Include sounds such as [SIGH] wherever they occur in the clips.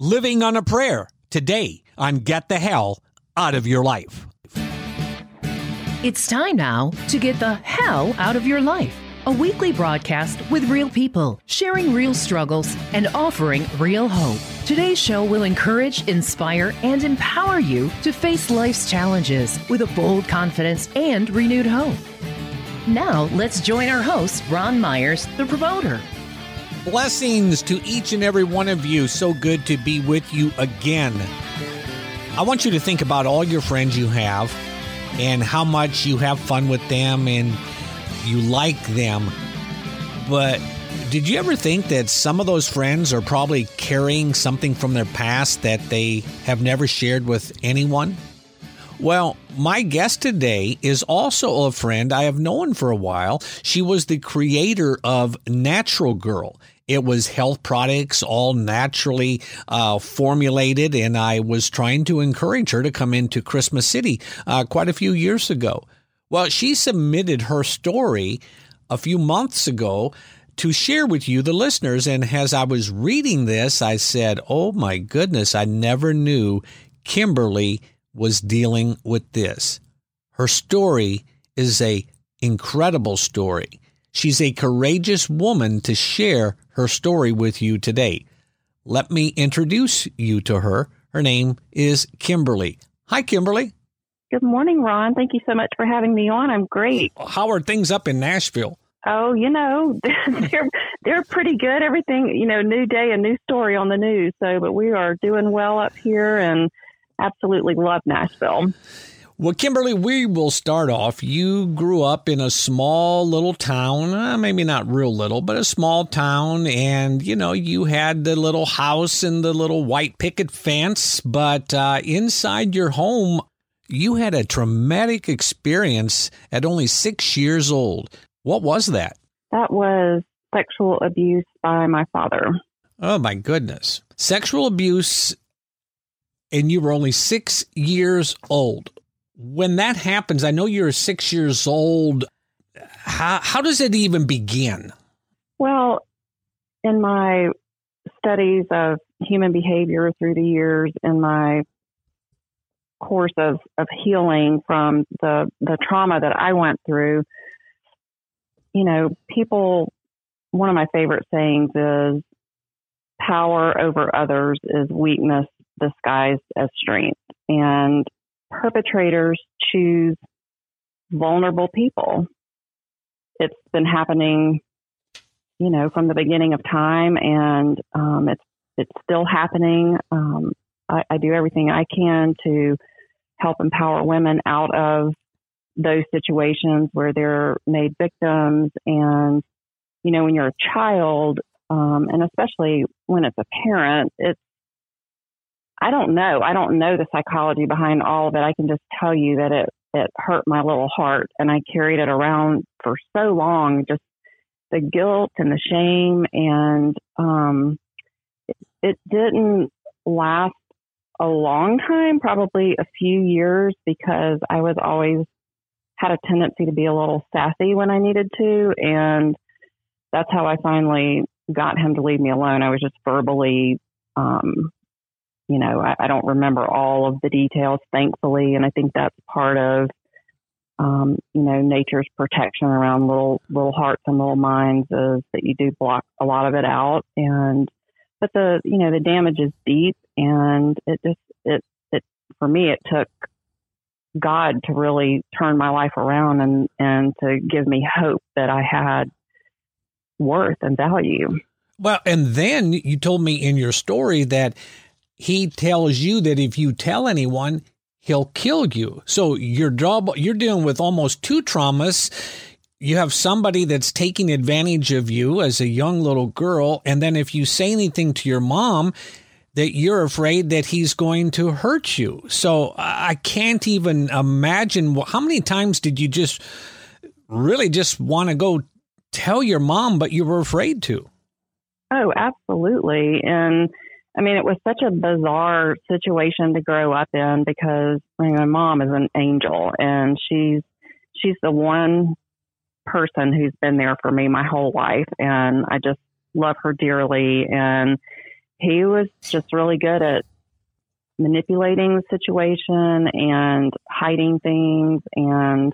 Living on a Prayer today on Get the Hell Out of Your Life. It's time now to get the hell out of your life. A weekly broadcast with real people, sharing real struggles and offering real hope. Today's show will encourage, inspire, and empower you to face life's challenges with a bold confidence and renewed hope. Now, let's join our host, Ron Myers, the promoter. Blessings to each and every one of you. So good to be with you again. I want you to think about all your friends you have and how much you have fun with them and you like them. But did you ever think that some of those friends are probably carrying something from their past that they have never shared with anyone? Well, my guest today is also a friend I have known for a while. She was the creator of Natural Girl. It was health products, all naturally uh, formulated, and I was trying to encourage her to come into Christmas City uh, quite a few years ago. Well, she submitted her story a few months ago to share with you, the listeners. And as I was reading this, I said, Oh my goodness, I never knew Kimberly was dealing with this. Her story is a incredible story. She's a courageous woman to share her story with you today. Let me introduce you to her. Her name is Kimberly. Hi, Kimberly. Good morning, Ron. Thank you so much for having me on. I'm great. How are things up in Nashville? Oh, you know, [LAUGHS] they're they're pretty good. Everything, you know, new day, a new story on the news. So, but we are doing well up here and absolutely love Nashville. Well, Kimberly, we will start off. You grew up in a small little town, uh, maybe not real little, but a small town. And, you know, you had the little house and the little white picket fence. But uh, inside your home, you had a traumatic experience at only six years old. What was that? That was sexual abuse by my father. Oh, my goodness. Sexual abuse, and you were only six years old. When that happens, I know you're six years old. How, how does it even begin? Well, in my studies of human behavior through the years, in my course of, of healing from the, the trauma that I went through, you know, people, one of my favorite sayings is power over others is weakness disguised as strength. And perpetrators choose vulnerable people. It's been happening, you know, from the beginning of time, and um, it's it's still happening. Um, I, I do everything I can to help empower women out of those situations where they're made victims. And, you know, when you're a child, um, and especially when it's a parent, it's, I don't know. I don't know the psychology behind all of it. I can just tell you that it, it hurt my little heart and I carried it around for so long, just the guilt and the shame. And, um, it, it didn't last a long time, probably a few years, because I was always had a tendency to be a little sassy when I needed to. And that's how I finally got him to leave me alone. I was just verbally, um, you know, I, I don't remember all of the details, thankfully. And I think that's part of, um, you know, nature's protection around little, little hearts and little minds is that you do block a lot of it out. And, but the, you know, the damage is deep and it just, it, it, for me, it took God to really turn my life around and, and to give me hope that I had worth and value. Well, and then you told me in your story that he tells you that if you tell anyone, he'll kill you. So you're double, you're dealing with almost two traumas. You have somebody that's taking advantage of you as a young little girl, and then if you say anything to your mom, that you're afraid that he's going to hurt you. So I can't even imagine how many times did you just really just want to go tell your mom, but you were afraid to? Oh, absolutely. And I mean, it was such a bizarre situation to grow up in because I mean, my mom is an angel and she's she's the one person who's been there for me my whole life and I just love her dearly and he was just really good at manipulating the situation and hiding things and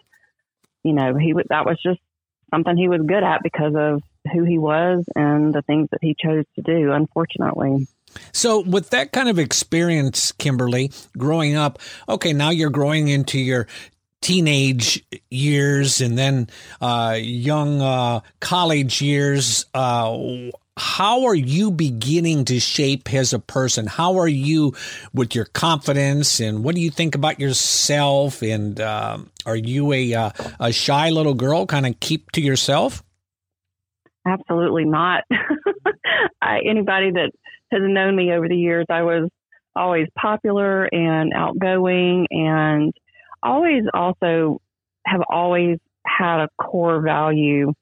you know he was that was just something he was good at because of who he was and the things that he chose to do unfortunately so with that kind of experience kimberly growing up okay now you're growing into your teenage years and then uh, young uh, college years uh, how are you beginning to shape as a person? How are you with your confidence, and what do you think about yourself? And um, are you a uh, a shy little girl, kind of keep to yourself? Absolutely not. [LAUGHS] I, anybody that has known me over the years, I was always popular and outgoing, and always also have always had a core value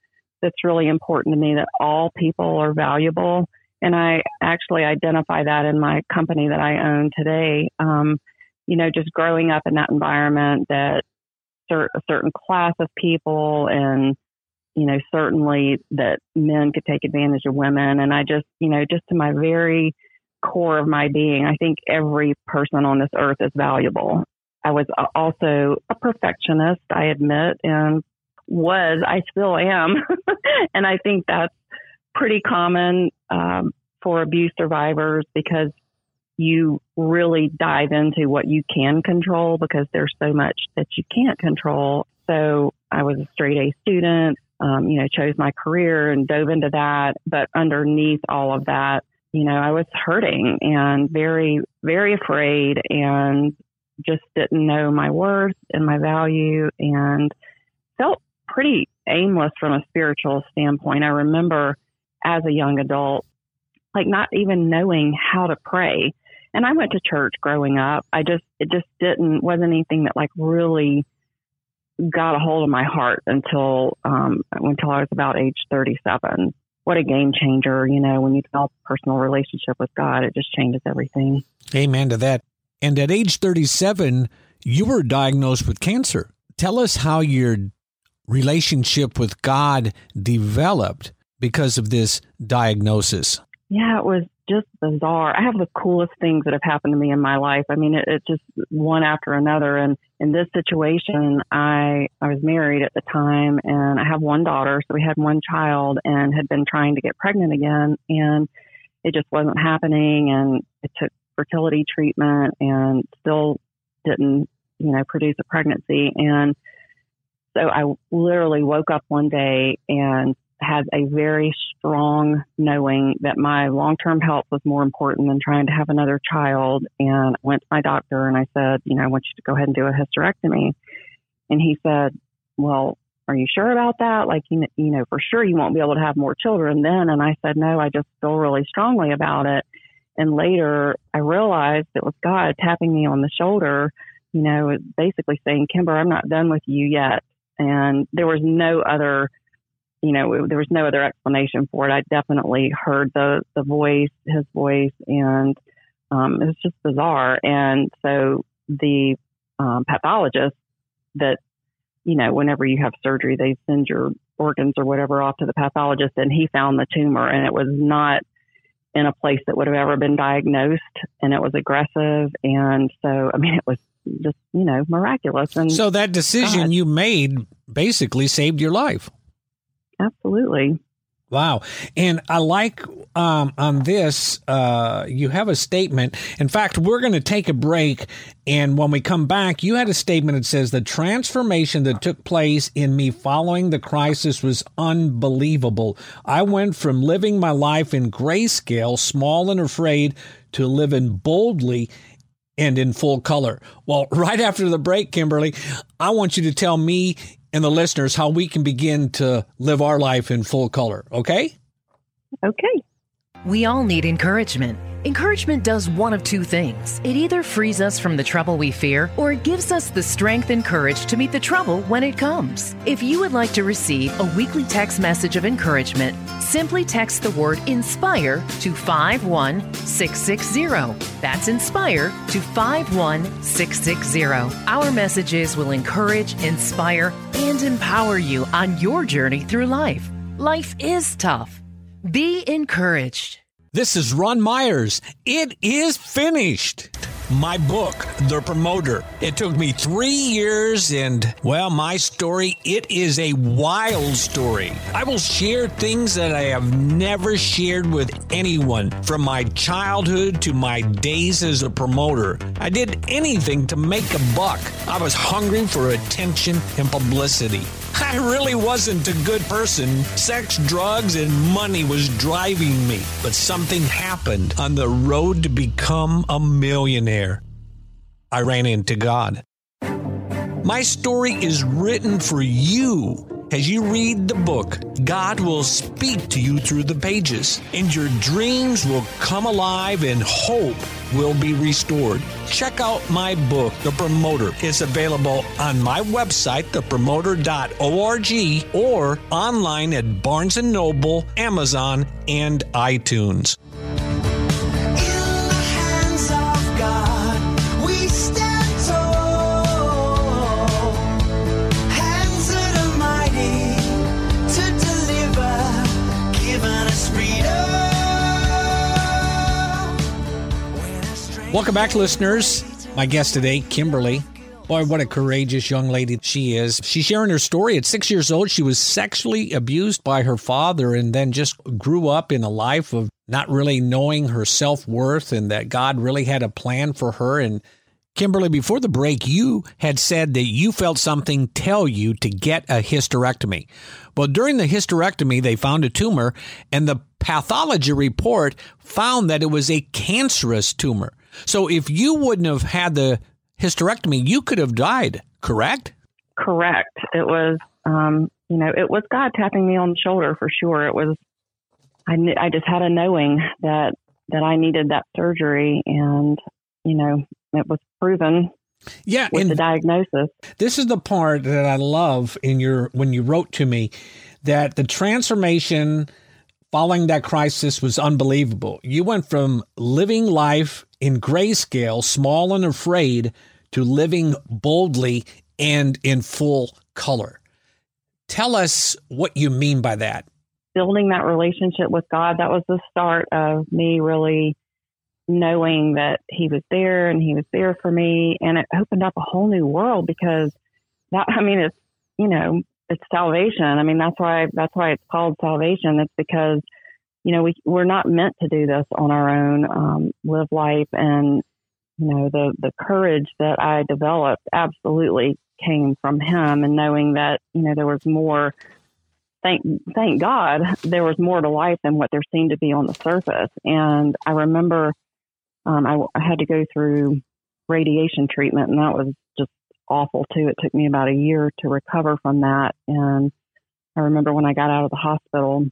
that's really important to me that all people are valuable. And I actually identify that in my company that I own today. Um, you know, just growing up in that environment that cert- a certain class of people and, you know, certainly that men could take advantage of women. And I just, you know, just to my very core of my being, I think every person on this earth is valuable. I was also a perfectionist, I admit, and was, I still am. [LAUGHS] and I think that's pretty common um, for abuse survivors because you really dive into what you can control because there's so much that you can't control. So I was a straight A student, um, you know, chose my career and dove into that. But underneath all of that, you know, I was hurting and very, very afraid and just didn't know my worth and my value and felt pretty aimless from a spiritual standpoint. I remember as a young adult, like not even knowing how to pray. And I went to church growing up. I just, it just didn't, wasn't anything that like really got a hold of my heart until, um, until I was about age 37. What a game changer, you know, when you develop a personal relationship with God, it just changes everything. Amen to that. And at age 37, you were diagnosed with cancer. Tell us how your relationship with God developed because of this diagnosis? Yeah, it was just bizarre. I have the coolest things that have happened to me in my life. I mean, it, it's just one after another. And in this situation, I I was married at the time, and I have one daughter, so we had one child, and had been trying to get pregnant again, and it just wasn't happening. And it took fertility treatment, and still didn't, you know, produce a pregnancy. And so I literally woke up one day and had a very strong knowing that my long term health was more important than trying to have another child. And I went to my doctor and I said, you know, I want you to go ahead and do a hysterectomy. And he said, well, are you sure about that? Like, you know, you know, for sure you won't be able to have more children then. And I said, no, I just feel really strongly about it. And later I realized it was God tapping me on the shoulder, you know, basically saying, Kimber, I'm not done with you yet and there was no other you know there was no other explanation for it i definitely heard the the voice his voice and um, it was just bizarre and so the um, pathologist that you know whenever you have surgery they send your organs or whatever off to the pathologist and he found the tumor and it was not in a place that would have ever been diagnosed and it was aggressive and so i mean it was just you know miraculous. And so that decision God. you made basically saved your life. Absolutely. Wow. And I like um, on this, uh, you have a statement. In fact, we're going to take a break. And when we come back, you had a statement that says the transformation that took place in me following the crisis was unbelievable. I went from living my life in grayscale, small and afraid, to living boldly and in full color. Well, [LAUGHS] right after the break, Kimberly, I want you to tell me and the listeners how we can begin to live our life in full color, okay? Okay. We all need encouragement. Encouragement does one of two things. It either frees us from the trouble we fear or it gives us the strength and courage to meet the trouble when it comes. If you would like to receive a weekly text message of encouragement, simply text the word INSPIRE to 51660. That's INSPIRE to 51660. Our messages will encourage, inspire, and empower you on your journey through life. Life is tough. Be encouraged. This is Ron Myers. It is finished. My book, The Promoter. It took me three years, and well, my story, it is a wild story. I will share things that I have never shared with anyone from my childhood to my days as a promoter. I did anything to make a buck. I was hungry for attention and publicity. [LAUGHS] I really wasn't a good person. Sex, drugs, and money was driving me. But something happened on the road to become a millionaire. I ran into God. My story is written for you. As you read the book, God will speak to you through the pages, and your dreams will come alive and hope will be restored. Check out my book, The Promoter. It's available on my website, thepromoter.org, or online at Barnes & Noble, Amazon, and iTunes. Welcome back, listeners. My guest today, Kimberly. Boy, what a courageous young lady she is. She's sharing her story. At six years old, she was sexually abused by her father and then just grew up in a life of not really knowing her self worth and that God really had a plan for her. And Kimberly, before the break, you had said that you felt something tell you to get a hysterectomy. Well, during the hysterectomy, they found a tumor, and the pathology report found that it was a cancerous tumor. So if you wouldn't have had the hysterectomy, you could have died, correct? Correct. It was, um, you know, it was God tapping me on the shoulder for sure. It was, I, kn- I just had a knowing that, that I needed that surgery and, you know, it was proven yeah, with the diagnosis. This is the part that I love in your when you wrote to me that the transformation following that crisis was unbelievable. You went from living life in grayscale, small and afraid, to living boldly and in full color. Tell us what you mean by that. Building that relationship with God, that was the start of me really knowing that He was there and He was there for me. And it opened up a whole new world because that, I mean, it's, you know, it's salvation. I mean, that's why, that's why it's called salvation. It's because you know, we, we're not meant to do this on our own, um, live life. And, you know, the, the courage that I developed absolutely came from him and knowing that, you know, there was more, thank, thank God, there was more to life than what there seemed to be on the surface. And I remember, um, I, I had to go through radiation treatment and that was just awful too. It took me about a year to recover from that. And I remember when I got out of the hospital,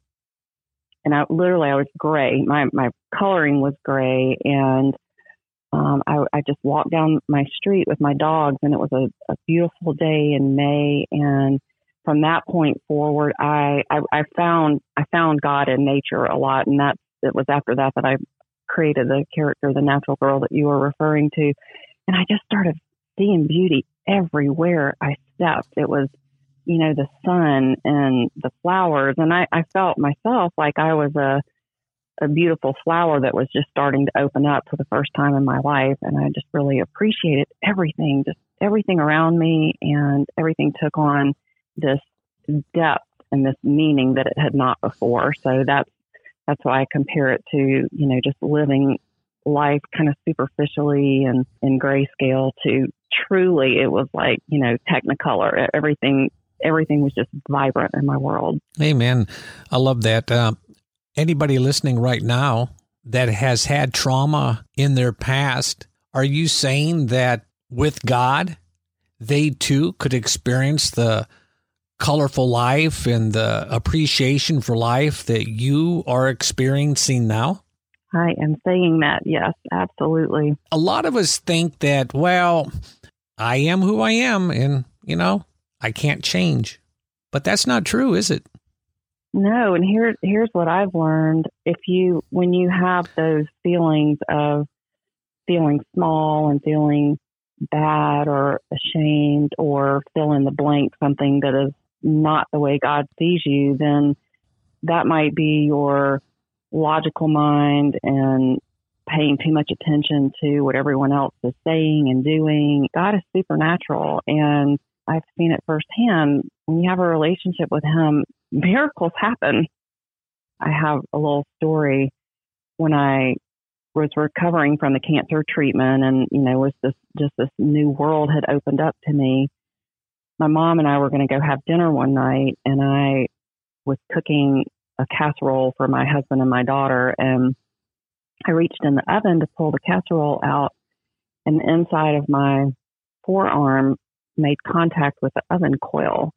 and I literally I was gray. My my coloring was gray, and um, I, I just walked down my street with my dogs, and it was a, a beautiful day in May. And from that point forward, I, I I found I found God in nature a lot, and that it was after that that I created the character, the natural girl that you were referring to, and I just started seeing beauty everywhere I stepped. It was you know, the sun and the flowers. And I, I felt myself like I was a, a beautiful flower that was just starting to open up for the first time in my life. And I just really appreciated everything, just everything around me and everything took on this depth and this meaning that it had not before. So that's, that's why I compare it to, you know, just living life kind of superficially and in grayscale to truly it was like, you know, technicolor. Everything everything was just vibrant in my world. Amen. I love that. Uh, anybody listening right now that has had trauma in their past, are you saying that with God, they too could experience the colorful life and the appreciation for life that you are experiencing now? I am saying that, yes, absolutely. A lot of us think that, well, I am who I am, and, you know, I can't change. But that's not true, is it? No, and here here's what I've learned. If you when you have those feelings of feeling small and feeling bad or ashamed or fill in the blank something that is not the way God sees you, then that might be your logical mind and paying too much attention to what everyone else is saying and doing. God is supernatural and I've seen it firsthand. When you have a relationship with him, [LAUGHS] miracles happen. I have a little story when I was recovering from the cancer treatment and, you know, was this just this new world had opened up to me. My mom and I were going to go have dinner one night and I was cooking a casserole for my husband and my daughter and I reached in the oven to pull the casserole out and the inside of my forearm made contact with the oven coil.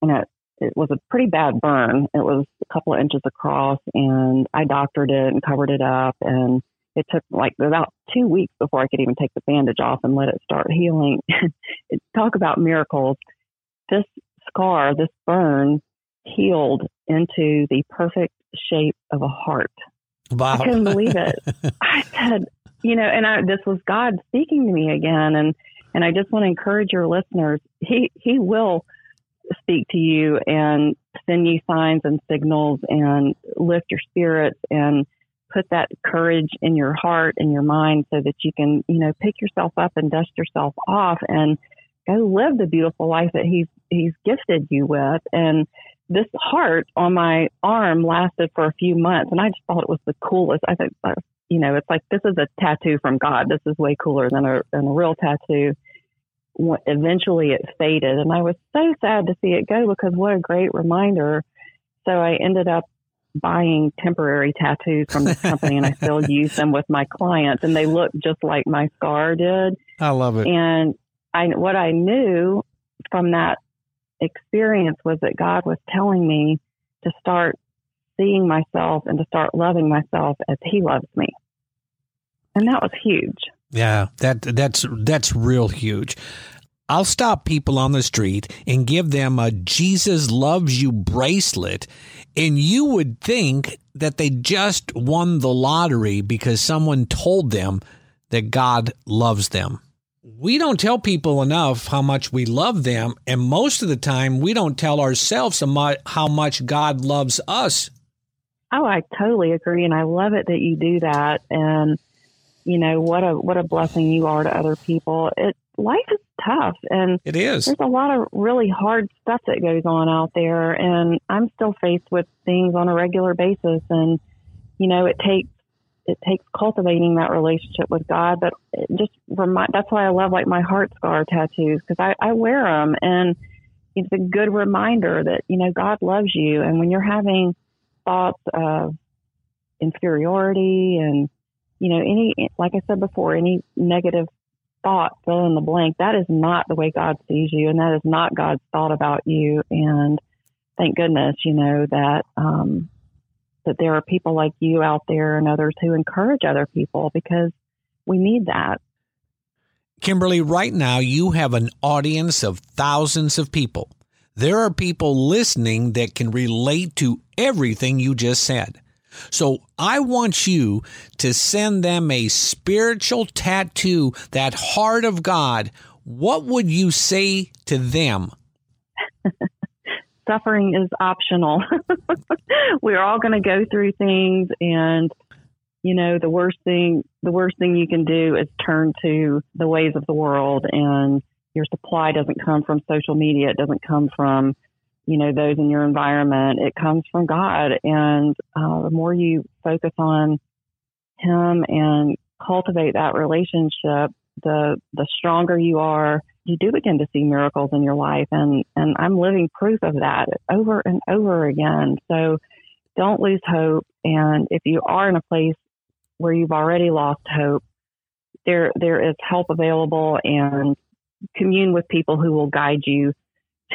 And it, it was a pretty bad burn. It was a couple of inches across and I doctored it and covered it up and it took like about two weeks before I could even take the bandage off and let it start healing. [LAUGHS] Talk about miracles. This scar, this burn healed into the perfect shape of a heart. Wow. I couldn't believe it. [LAUGHS] I said, you know, and I, this was God speaking to me again. And, and I just want to encourage your listeners. He, he will speak to you and send you signs and signals and lift your spirits and put that courage in your heart and your mind so that you can, you know, pick yourself up and dust yourself off and go live the beautiful life that he's, he's gifted you with. And, this heart on my arm lasted for a few months, and I just thought it was the coolest. I think, uh, you know, it's like this is a tattoo from God. This is way cooler than a than a real tattoo. Eventually, it faded, and I was so sad to see it go because what a great reminder. So I ended up buying temporary tattoos from this company, and I still [LAUGHS] use them with my clients, and they look just like my scar did. I love it. And I what I knew from that experience was that God was telling me to start seeing myself and to start loving myself as He loves me. And that was huge. Yeah, that that's that's real huge. I'll stop people on the street and give them a Jesus loves you bracelet and you would think that they just won the lottery because someone told them that God loves them we don't tell people enough how much we love them. And most of the time, we don't tell ourselves how much God loves us. Oh, I totally agree. And I love it that you do that. And, you know, what a, what a blessing you are to other people. It, life is tough and it is. There's a lot of really hard stuff that goes on out there. And I'm still faced with things on a regular basis. And, you know, it takes it takes cultivating that relationship with God. But just remind, that's why I love like my heart scar tattoos because I, I wear them and it's a good reminder that, you know, God loves you. And when you're having thoughts of inferiority and, you know, any, like I said before, any negative thought, fill in the blank, that is not the way God sees you. And that is not God's thought about you. And thank goodness, you know, that, um, that there are people like you out there and others who encourage other people because we need that. Kimberly, right now you have an audience of thousands of people. There are people listening that can relate to everything you just said. So I want you to send them a spiritual tattoo, that heart of God. What would you say to them? [LAUGHS] suffering is optional. [LAUGHS] We're all going to go through things and you know the worst thing the worst thing you can do is turn to the ways of the world and your supply doesn't come from social media it doesn't come from you know those in your environment. It comes from god. And uh, the more you focus on him and cultivate that relationship the the stronger you are you do begin to see miracles in your life. And and I'm living proof of that over and over again. So don't lose hope. And if you are in a place where you've already lost hope, there there is help available and commune with people who will guide you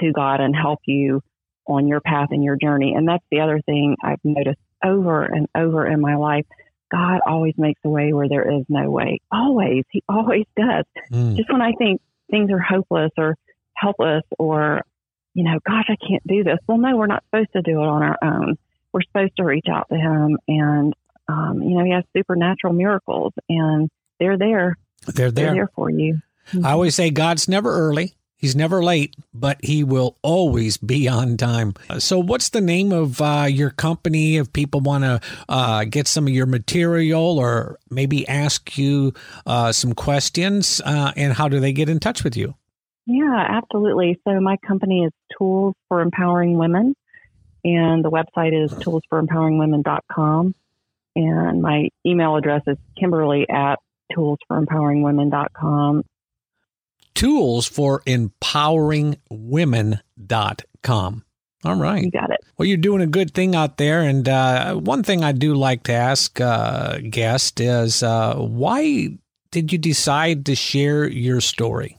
to God and help you on your path and your journey. And that's the other thing I've noticed over and over in my life. God always makes a way where there is no way. Always. He always does. Mm. Just when I think things are hopeless or helpless or, you know, gosh, I can't do this. Well, no, we're not supposed to do it on our own. We're supposed to reach out to him and, um, you know, he has supernatural miracles and they're there. They're there. They're there for you. I always say God's never early He's never late, but he will always be on time. So, what's the name of uh, your company if people want to uh, get some of your material or maybe ask you uh, some questions? Uh, and how do they get in touch with you? Yeah, absolutely. So, my company is Tools for Empowering Women, and the website is toolsforempoweringwomen.com. And my email address is Kimberly at toolsforempoweringwomen.com tools for empoweringwomen.com. All right. You got it. Well, you're doing a good thing out there. And uh, one thing I do like to ask uh, guest is uh, why did you decide to share your story?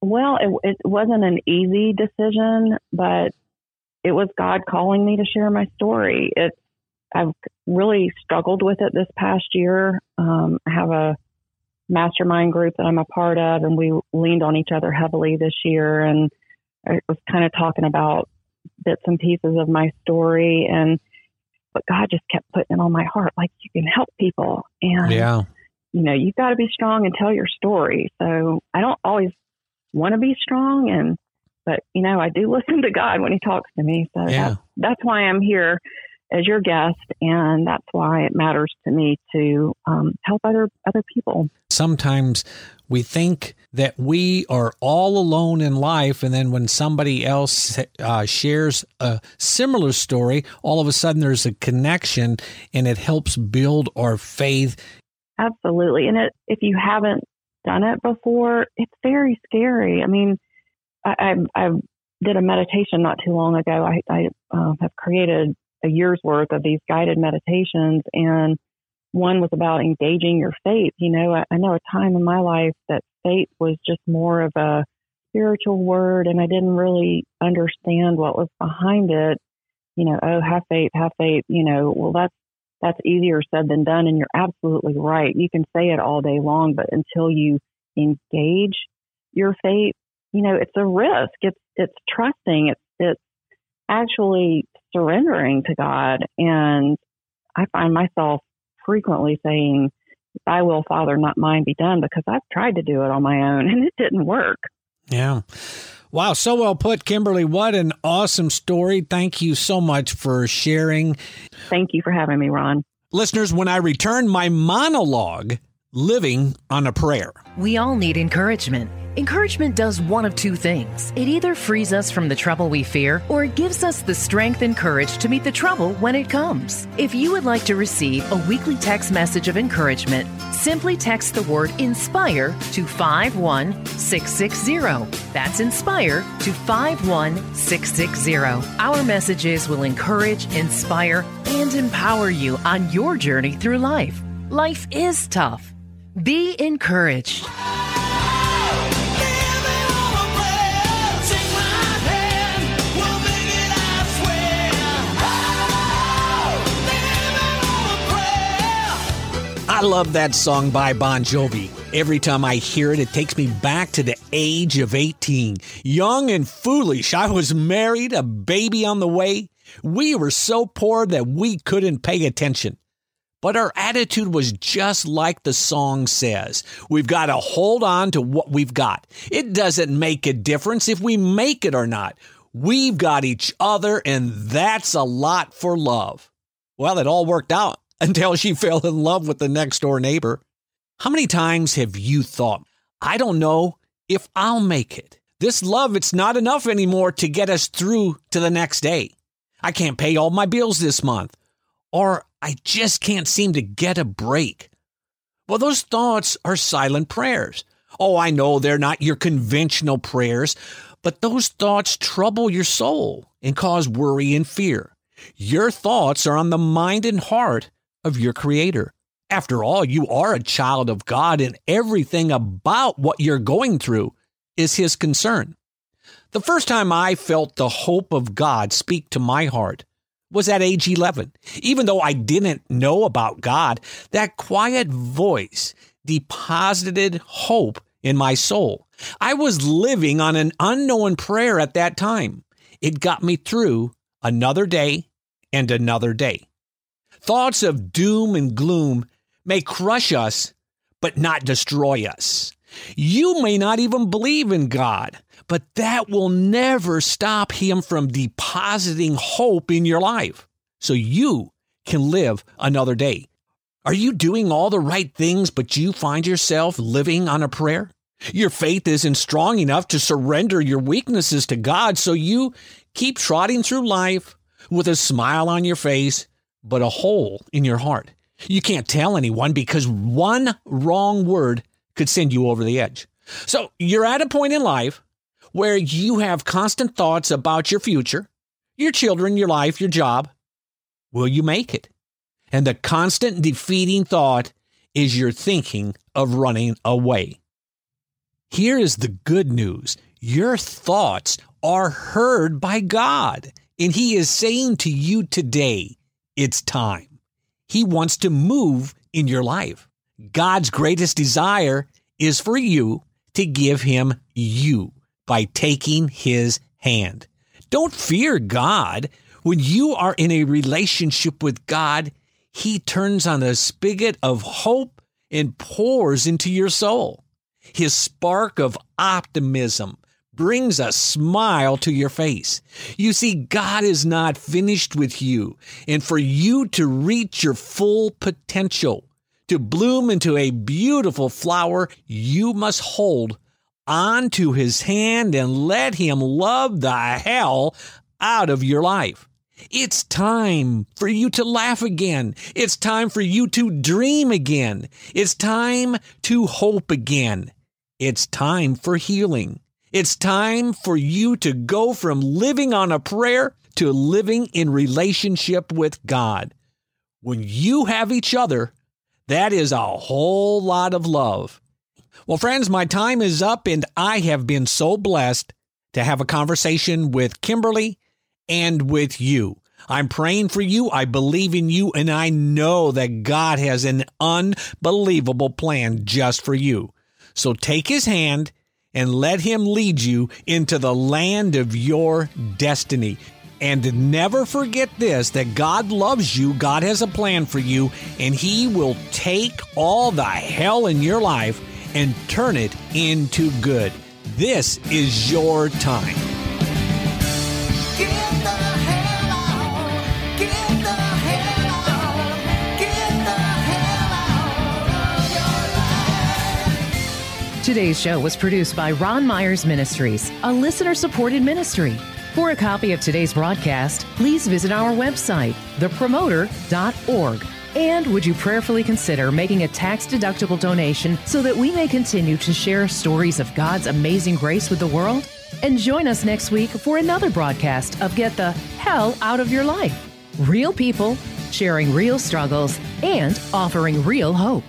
Well, it, it wasn't an easy decision, but it was God calling me to share my story. It's I've really struggled with it this past year. Um, I have a mastermind group that I'm a part of, and we leaned on each other heavily this year. And I was kind of talking about bits and pieces of my story, and but God just kept putting it on my heart, like you can help people, and yeah, you know, you've got to be strong and tell your story. So I don't always want to be strong, and but you know, I do [LAUGHS] listen to God when He talks to me. So yeah. that's, that's why I'm here as your guest, and that's why it matters to me to um, help other other people. Sometimes we think that we are all alone in life, and then when somebody else uh, shares a similar story, all of a sudden there's a connection, and it helps build our faith. Absolutely, and it, if you haven't done it before, it's very scary. I mean, I, I, I did a meditation not too long ago. I, I uh, have created a year's worth of these guided meditations and one was about engaging your faith. You know, I, I know a time in my life that faith was just more of a spiritual word and I didn't really understand what was behind it. You know, oh, have faith, have faith, you know, well, that's, that's easier said than done. And you're absolutely right. You can say it all day long, but until you engage your faith, you know, it's a risk. It's, it's trusting. It's, it's actually surrendering to God. And I find myself frequently saying, Thy will, Father, not mine be done, because I've tried to do it on my own [LAUGHS] and it didn't work. Yeah. Wow, so well put, Kimberly. What an awesome story. Thank you so much for sharing. Thank you for having me, Ron. Listeners, when I return my monologue, Living on a Prayer. We all need encouragement. Encouragement does one of two things. It either frees us from the trouble we fear, or it gives us the strength and courage to meet the trouble when it comes. If you would like to receive a weekly text message of encouragement, simply text the word INSPIRE to 51660. That's INSPIRE to 51660. Our messages will encourage, inspire, and empower you on your journey through life. Life is tough. Be encouraged. I love that song by Bon Jovi. Every time I hear it, it takes me back to the age of 18. Young and foolish, I was married, a baby on the way. We were so poor that we couldn't pay attention. But our attitude was just like the song says. We've got to hold on to what we've got. It doesn't make a difference if we make it or not. We've got each other, and that's a lot for love. Well, it all worked out [LAUGHS] until she fell in love with the next door neighbor. How many times have you thought, I don't know if I'll make it? This love, it's not enough anymore to get us through to the next day. I can't pay all my bills this month. Or I just can't seem to get a break. Well, those thoughts are silent prayers. Oh, I know they're not your conventional prayers, but those thoughts trouble your soul and cause worry and fear. Your thoughts are on the mind and heart of your Creator. After all, you are a child of God, and everything about what you're going through is His concern. The first time I felt the hope of God speak to my heart was at age 11. Even though I didn't know about God, that quiet voice deposited hope in my soul. I was living on an unknown prayer at that time. It got me through another day and another day. Thoughts of doom and gloom may crush us, but not destroy us. You may not even believe in God, but that will never stop Him from depositing hope in your life so you can live another day. Are you doing all the right things, but you find yourself living on a prayer? Your faith isn't strong enough to surrender your weaknesses to God, so you keep trotting through life with a smile on your face, but a hole in your heart. You can't tell anyone because one wrong word could send you over the edge. So you're at a point in life where you have constant thoughts about your future, your children, your life, your job. Will you make it? And the constant defeating thought is you're thinking of running away. Here is the good news your thoughts are heard by God, and He is saying to you today, it's time. He wants to move in your life. God's greatest desire is for you to give Him you by taking His hand. Don't fear God. When you are in a relationship with God, He turns on a spigot of hope and pours into your soul. His spark of optimism brings a smile to your face. You see, God is not finished with you. And for you to reach your full potential, to bloom into a beautiful flower, you must hold on to his hand and let him love the hell out of your life. It's time for you to laugh again. It's time for you to dream again. It's time to hope again. It's time for healing. It's time for you to go from living on a prayer to living in relationship with God. When you have each other, that is a whole lot of love. Well, friends, my time is up, and I have been so blessed to have a conversation with Kimberly and with you. I'm praying for you. I believe in you, and I know that God has an unbelievable plan just for you. So take his hand and let him lead you into the land of your destiny. And never forget this that God loves you, God has a plan for you, and He will take all the hell in your life and turn it into good. This is your time. Today's show was produced by Ron Myers Ministries, a listener supported ministry. For a copy of today's broadcast, please visit our website, thepromoter.org. And would you prayerfully consider making a tax deductible donation so that we may continue to share stories of God's amazing grace with the world? And join us next week for another broadcast of Get the Hell Out of Your Life. Real people sharing real struggles and offering real hope.